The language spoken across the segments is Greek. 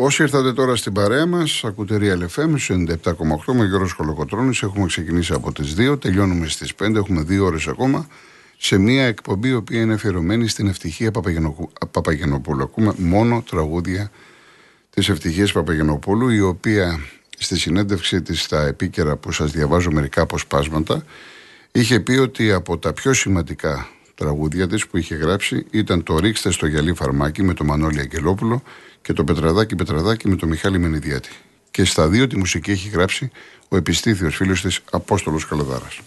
Όσοι ήρθατε τώρα στην παρέα μας, ακούτε Real FM 97,8 με Γιώργος Κολοκοτρόνη. Έχουμε ξεκινήσει από τις 2, τελειώνουμε στις 5, έχουμε 2 ώρες ακόμα. Σε μια εκπομπή η οποία είναι αφιερωμένη στην ευτυχία Παπαγενοπούλου. Ακούμε μόνο τραγούδια της ευτυχίας Παπαγενοπούλου, η οποία στη συνέντευξή της στα επίκαιρα που σας διαβάζω μερικά αποσπάσματα, είχε πει ότι από τα πιο σημαντικά τραγούδια της που είχε γράψει ήταν το Ρίξτε στο γυαλί φαρμάκι με τον Μανώλη Αγγελόπουλο και το Πετραδάκι Πετραδάκι με τον Μιχάλη Μενιδιάτη. Και στα δύο τη μουσική έχει γράψει ο επιστήθιος φίλος της Απόστολος Καλαδάρας.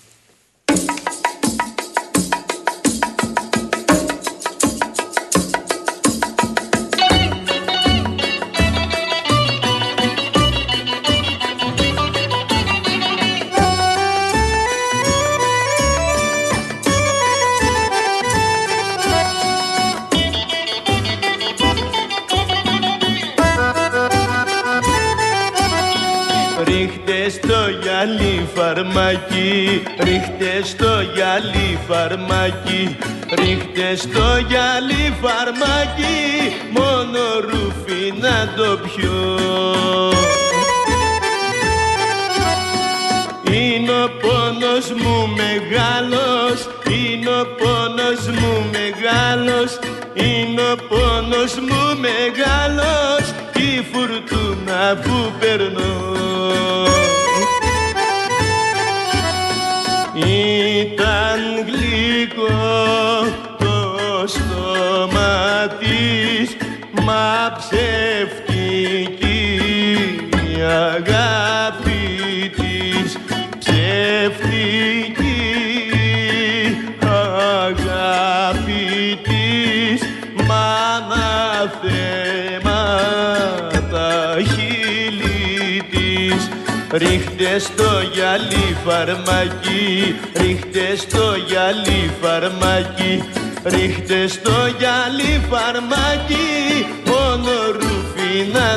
Φαρμάκι. Ρίχτε στο γυαλί φαρμάκι. Ρίχτε στο γυαλί φαρμάκι. Μόνο ρούφι να το πιω. Είναι ο πόνος μου μεγάλος. Είναι ο πόνος μου μεγάλος. Είναι ο πόνος μου μεγάλος. Η φουρτούνα που περνώ ψεύτικη η αγάπη της ψεύτικη αγάπη της μα θέμα τα χείλη της. Ρίχτες στο γυαλί φαρμακί ρίχτες στο γυαλί φαρμακί ρίχτες στο γυαλί φαρμακί μόνο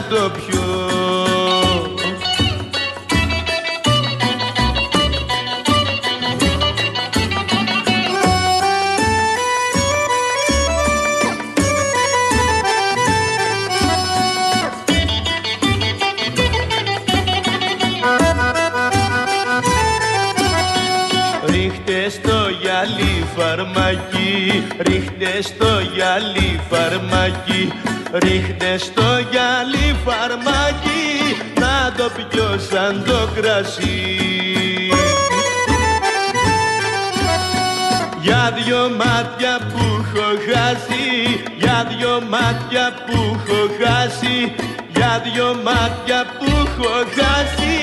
ρούφι να acontece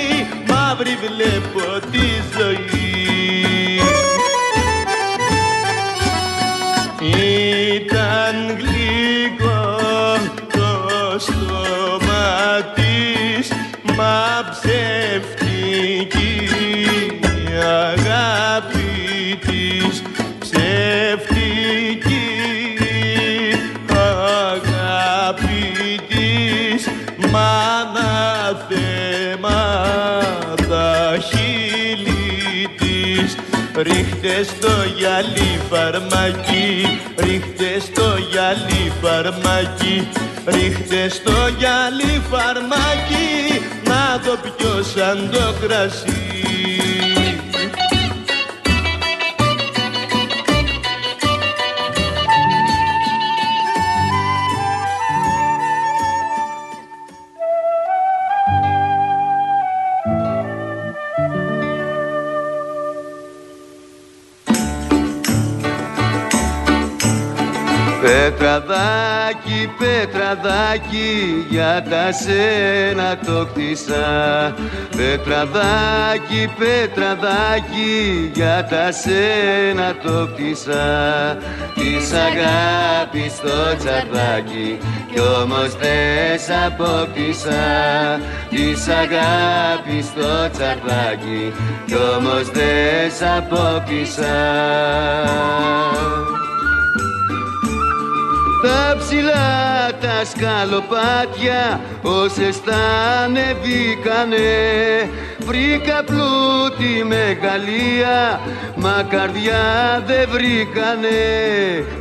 γυαλί φαρμακί ρίχτε στο γυαλί φαρμάκι ρίχτε στο γυαλί φαρμάκι να το πιω σαν το κρασί Πετραδάκι, πετραδάκι, για τα σένα το χτίσα Πετραδάκι, πετραδάκι, για τα σένα το χτίσα Της αγάπης στο τσαρδάκι κι όμως δεν σ' απόκτησα Της αγάπης στο τσαρδάκι κι όμως δεν σ' απόκτησα τα ψηλά τα σκαλοπάτια όσες τα ανεβήκανε. Βρήκα πλούτη μεγαλεία Μα καρδιά δεν βρήκανε.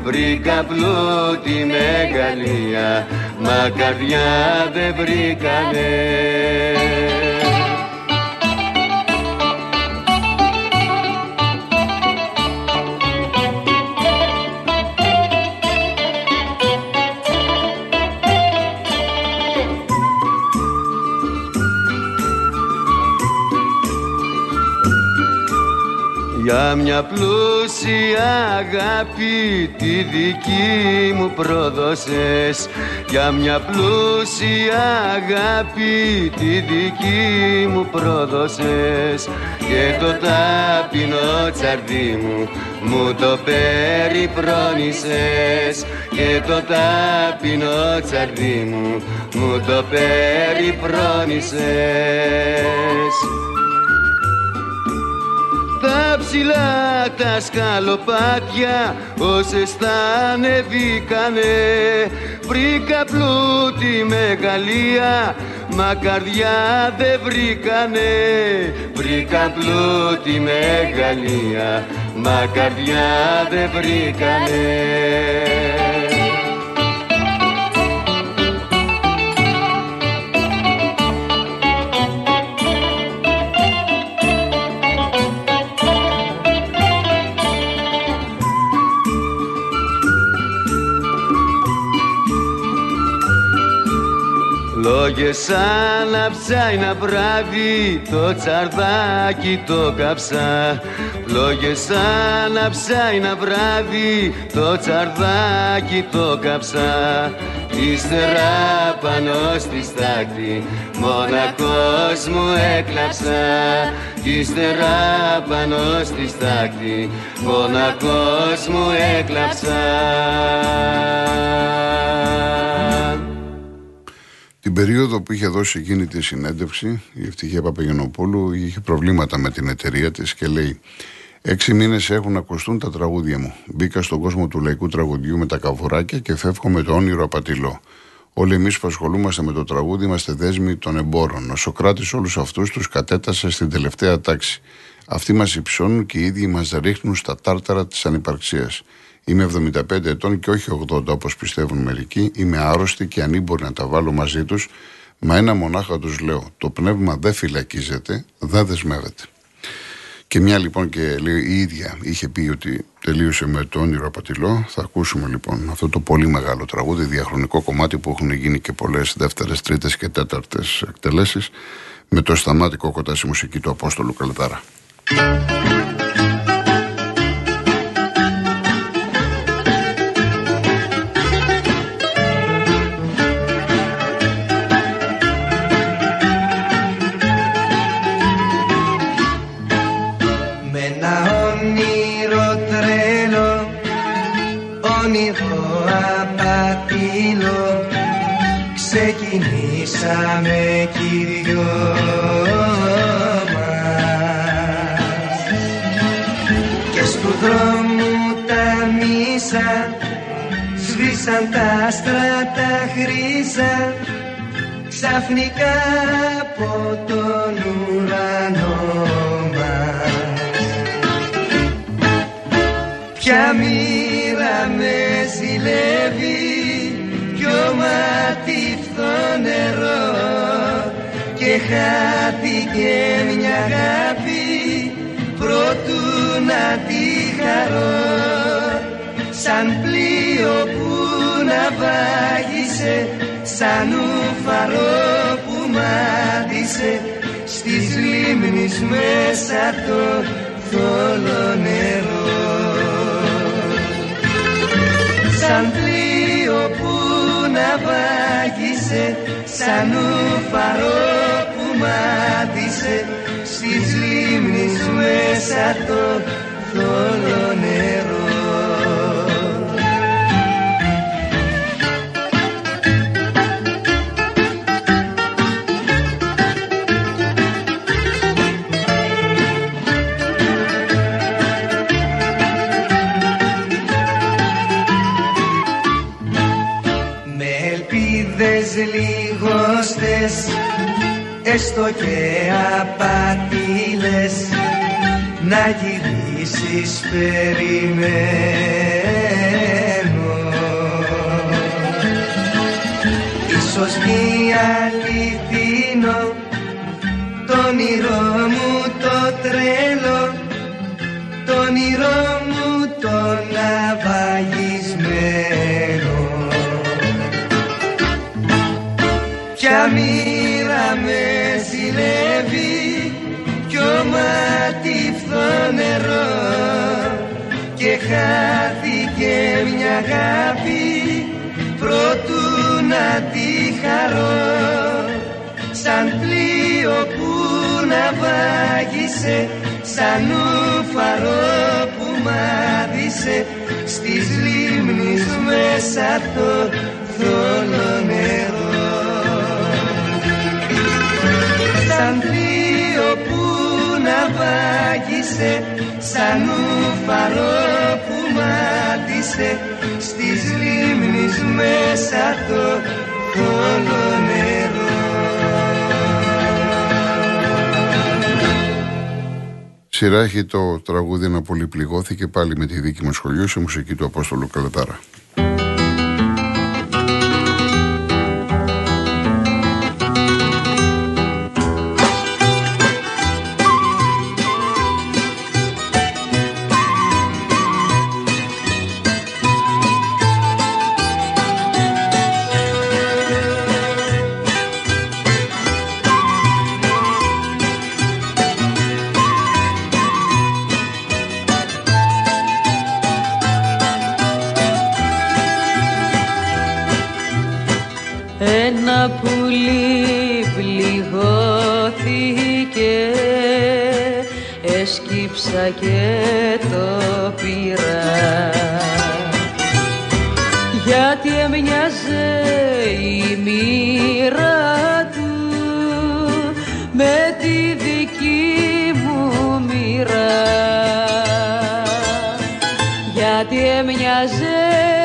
Βρήκα πλούτη μεγαλεία Μα καρδιά δεν βρήκανε Για μια πλούσια αγάπη τη δική μου πρόδωσες. Για μια πλούσια αγάπη τη δική μου πρόδωσες. Και το ταπεινό τσαρδί μου μου το περιφρόνησες Και το ταπεινό τσαρδί μου μου το περιφρόνησες τα ψηλά τα σκαλοπάτια όσες τα ανεβήκανε. Βρήκα πλούτη μεγαλεία μα καρδιά δεν βρήκανε. Βρήκα πλούτη μεγαλεία μα καρδιά δεν βρήκανε Λόγες σαν να ψάει ένα βράδυ το τσαρδάκι το κάψα. Λόγες σαν να ψάει ένα βράδυ το τσαρδάκι το κάψα. Ύστερα πάνω στη στάχτη μονακός μου έκλαψα. Ύστερα πάνω στη στάχτη μονακός μου έκλαψα Την περίοδο που είχε δώσει εκείνη τη συνέντευξη, η Ευτυχία Παπαγενοπούλου είχε προβλήματα με την εταιρεία της και λέει: Έξι μήνες έχουν ακουστούν τα τραγούδια μου. Μπήκα στον κόσμο του λαϊκού τραγουδιού με τα καβουράκια και φεύγω με το όνειρο απατηλό. Όλοι εμείς που ασχολούμαστε με το τραγούδι είμαστε δέσμοι των εμπόρων. Ο Σοκράτης όλους αυτούς τους κατέτασε στην τελευταία τάξη. Αυτοί μας υψώνουν και οι ίδιοι μας ρίχνουν στα τάρταρα της ανυπαρξίας. Είμαι 75 ετών και όχι 80 όπως πιστεύουν μερικοί. Είμαι άρρωστη και ανήμπορη να τα βάλω μαζί τους. Μα ένα μονάχα τους λέω: Το πνεύμα δεν φυλακίζεται, δεν δεσμεύεται. Και μια λοιπόν και λέει, η ίδια είχε πει ότι τελείωσε με το όνειρο απατηλό. Θα ακούσουμε λοιπόν αυτό το πολύ μεγάλο τραγούδι, διαχρονικό κομμάτι που έχουν γίνει και πολλές δεύτερες, τρίτες και τέταρτες εκτελέσεις με το σταμάτικο κοντά στη μουσική του Απόστολου Καλτάρα. Και στου δρόμου τα μίσα σβήσαν τα άστρα τα χρύσα ξαφνικά από τον ουρανό μας. Ποια μοίρα με ζηλεύει πιο ματιφθό νερό. Και χάθηκε μια αγάπη προτού να τη χαρώ σαν πλοίο που να βάγισε σαν ουφαρό που μάτισε στις λίμνης μέσα το θόλο νερό. Σαν πλοίο που ναυάγησε σαν ουφαρό που μάτισε στις λίμνης μέσα το θόλο νερό λιγόστες έστω και απατήλες να γυρίσεις περιμένω. Ίσως μη αληθινό το όνειρό μου το τρέλο το όνειρό μου το ναυαγισμένο Ποια μοίρα με ζηλεύει κι νερό χάθηκε μια αγάπη προτού να τη χαρώ. Σαν πλοίο που ναυάγησε σαν ουφαρό που μάδισε στις λίμνης μέσα το θόλο νερό. Σαν πλοίο που ναυάγησε σαν ουφαρό που μάτισε στις λίμνης μέσα το θόλο νερό Σειρά έχει το τραγούδι «Ένα πολύ πληγώθηκε» πάλι με τη δίκη μου σχολείο σε μουσική του Απόστολου Καλατάρα. Και το πήρα. Γιατί έμοιαζε η μοίρα του με τη δική μου μοίρα. Γιατί έμοιαζε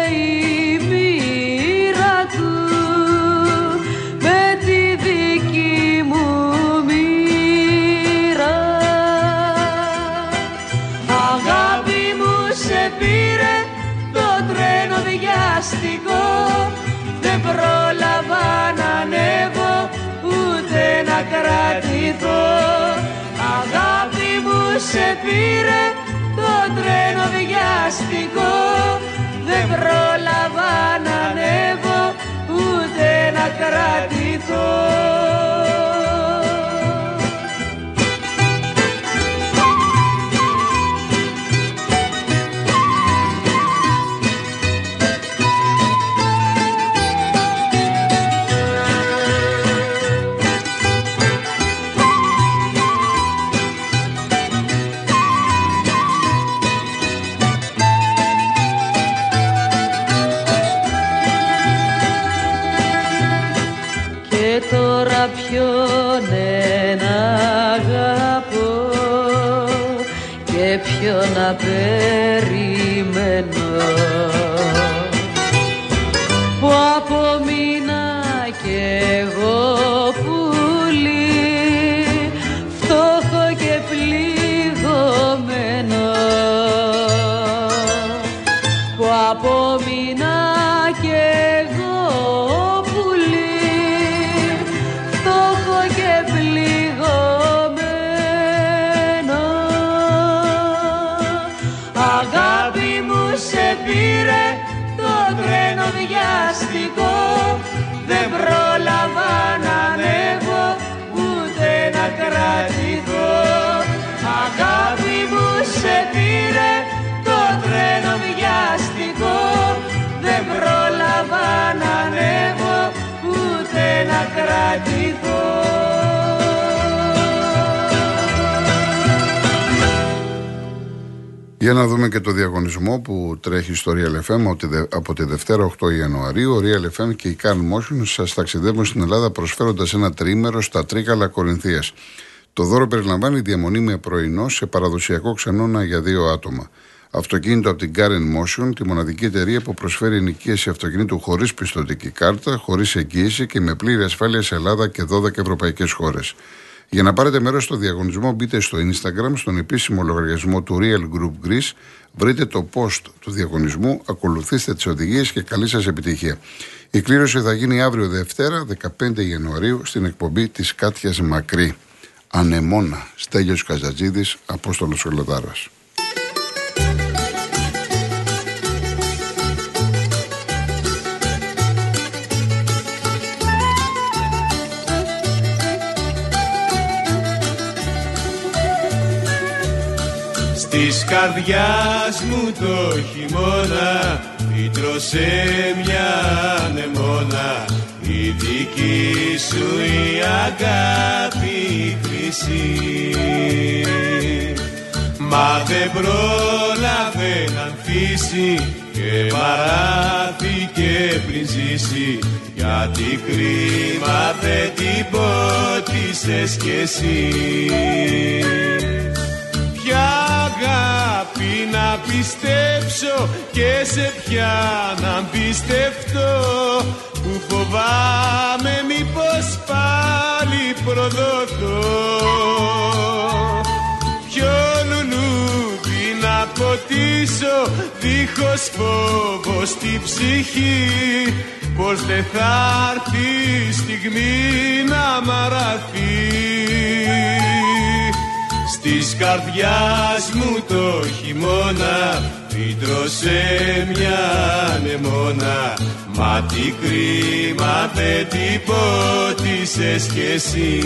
κρατηθώ Αγάπη μου σε πήρε το τρένο βιαστικό. Δεν πρόλαβα να ανέβω ούτε να κρατηθώ abominável. Για να δούμε και το διαγωνισμό που τρέχει στο Real FM από τη Δευτέρα 8 Ιανουαρίου. Ο Real FM και η Carl Motion σας ταξιδεύουν στην Ελλάδα προσφέροντας ένα τρίμερο στα Τρίκαλα Κορινθίας. Το δώρο περιλαμβάνει διαμονή με πρωινό σε παραδοσιακό ξενώνα για δύο άτομα. Αυτοκίνητο από την Karen Motion, τη μοναδική εταιρεία που προσφέρει ενοικίαση αυτοκινήτου χωρίς πιστοτική κάρτα, χωρίς εγγύηση και με πλήρη ασφάλεια σε Ελλάδα και 12 ευρωπαϊκές χώρες. Για να πάρετε μέρος στο διαγωνισμό, μπείτε στο Instagram, στον επίσημο λογαριασμό του Real Group Greece, βρείτε το post του διαγωνισμού, ακολουθήστε τις οδηγίες και καλή σας επιτυχία. Η κλήρωση θα γίνει αύριο Δευτέρα, 15 Ιανουαρίου, στην εκπομπή της Κάτιας Μακρύ. Ανεμόνα, Στέλιος Καζατζίδης, Απόστολος Ολοδάρας. Της καρδιάς μου το χειμώνα Φύτρωσε μια ανεμόνα Η δική σου η αγάπη χρυσή. Μα δεν πρόλαβε να ανθίσει Και μαράθηκε πριν ζήσει. Γιατί κρίμα δεν την πότισες κι εσύ αγάπη να πιστέψω και σε ποια να πιστευτώ. Που φοβάμαι μήπως πάλι προδοθώ Ποιο λουλούδι να ποτίσω δίχως φόβο στη ψυχή. Πως δεν θα έρθει στιγμή να μαραθεί Της καρδιάς μου το χειμώνα Φύτρωσε μια νεμόνα Μα τι κρίμα δεν την πότισες κι εσύ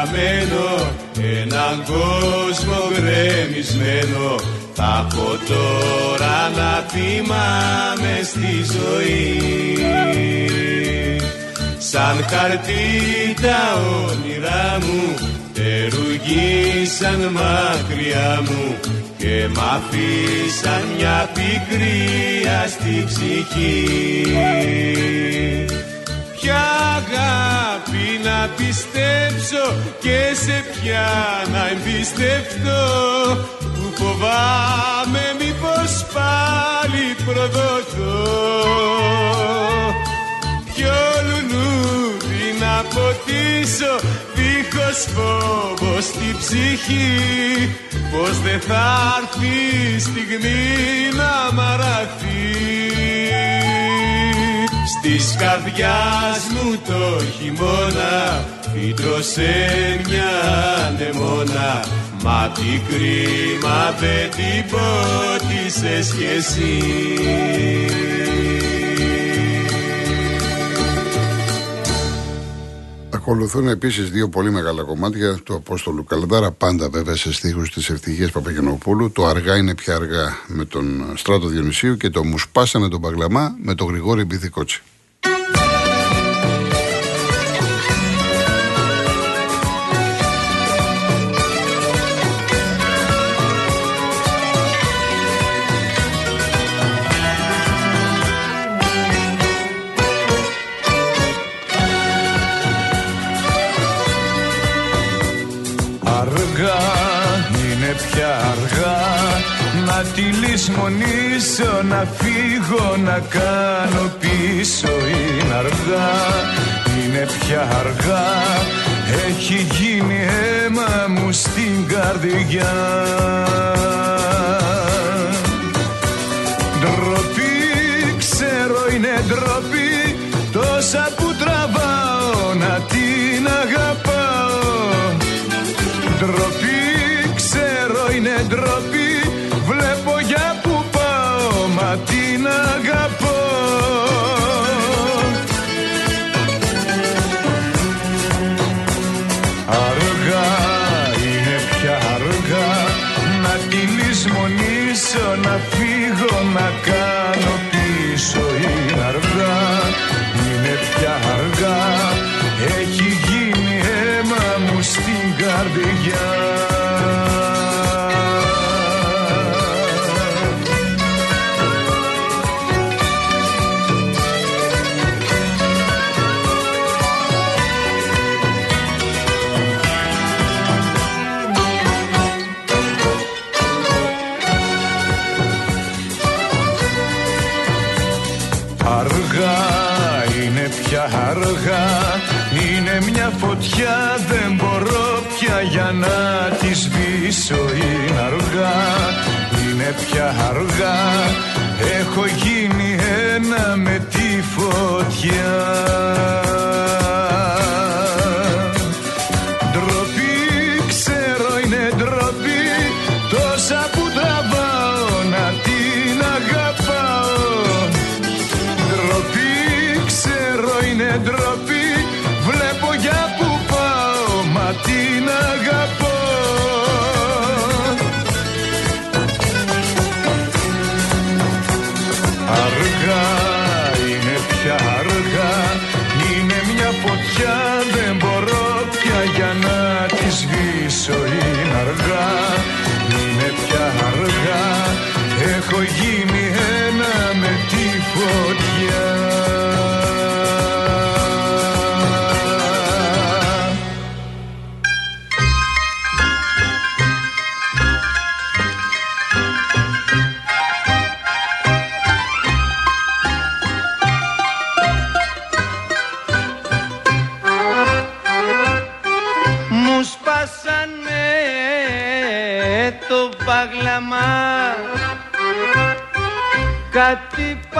χαμένο έναν κόσμο γκρεμισμένο. Θα πω τώρα να θυμάμαι στη ζωή. Σαν χαρτί τα όνειρά μου τερουγίσαν μακριά μου και μ' αφήσαν μια πικρία στη ψυχή. Ποια αγάπη να πιστέψω και σε ποια να εμπιστευτώ. Που φοβάμαι μήπως πάλι προδοθώ Ποιο λουλούδι να ποτίσω δίχως φόβο στη ψυχή. Πως δεν θα έρθει στιγμή να μαραθεί Της καρδιάς μου το χειμώνα φύτρωσε μια νεμόνα Μα τι κρίμα δεν την πότισες κι εσύ Ακολουθούν επίσης δύο πολύ μεγάλα κομμάτια του Απόστολου Καλδάρα, πάντα βέβαια σε στίχους της Ευτυχίας Παπαγενοπούλου. Το Αργά είναι πια αργά με τον Στράτο Διονυσίου και το Μου σπάσανε τον Παγλαμά με τον Γρηγόρη Μπιθικότσι. Τη λησμονήσω να φύγω να κάνω πίσω είναι αργά. Είναι πια αργά. Έχει γίνει αίμα μου στην καρδιά. Ντροπή ξέρω είναι ντροπή. Τόσα αγαπώ. Αργά είναι πια αργά. Να τη λησμονήσω να φύγω να κάνω πίσω είναι αργά. Είναι πια αργά. Έχει γίνει αίμα μου στην καρδιά φωτιά δεν μπορώ πια για να τη σβήσω. Είναι αργά, είναι πια αργά. Έχω γίνει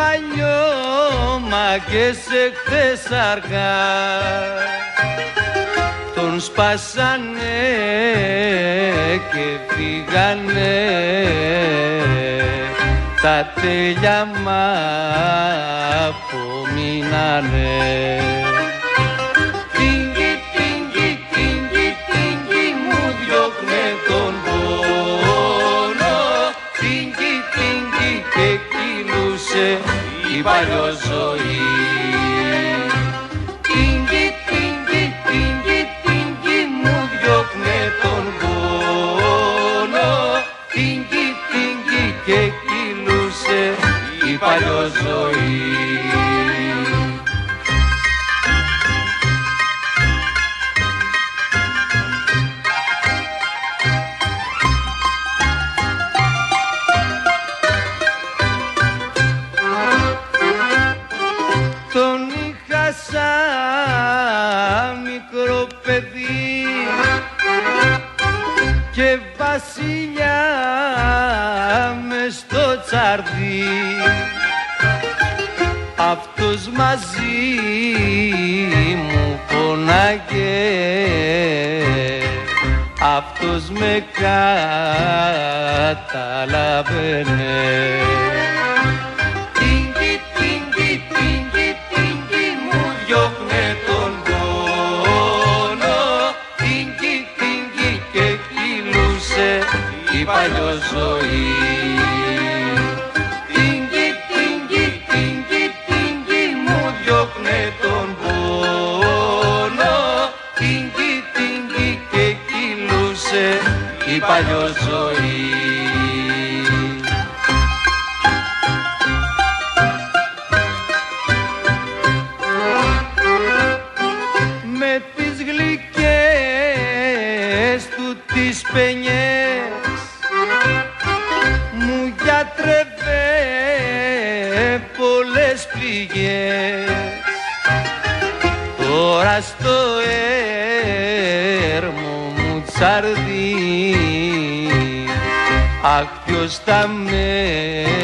παλιό μα και σε χθες αργά. Τον σπάσανε και φύγανε. Τα τέλεια μ' απομείνανε παλιό ζωή. Τίνγκι, τίνγκι, τίνγκι, τίνγκι μου διώχνε τον πόνο. Τίνγκι, τίνγκι και κυλούσε η παλιό ζωή αυτός μαζί μου πονάγε. Αυτός με καταλαβαίνε Τίνγκι, τίνγκι, τίνγκι, τίνγκι μου διώχνε τον πόνο. Τίνγκι, τίνγκι και κυλούσε η παλιό ζωή παινιές μου γιατρεύε πολλές πληγές. Τώρα στο έρμο μου τσαρδί. Αχ ποιος θα με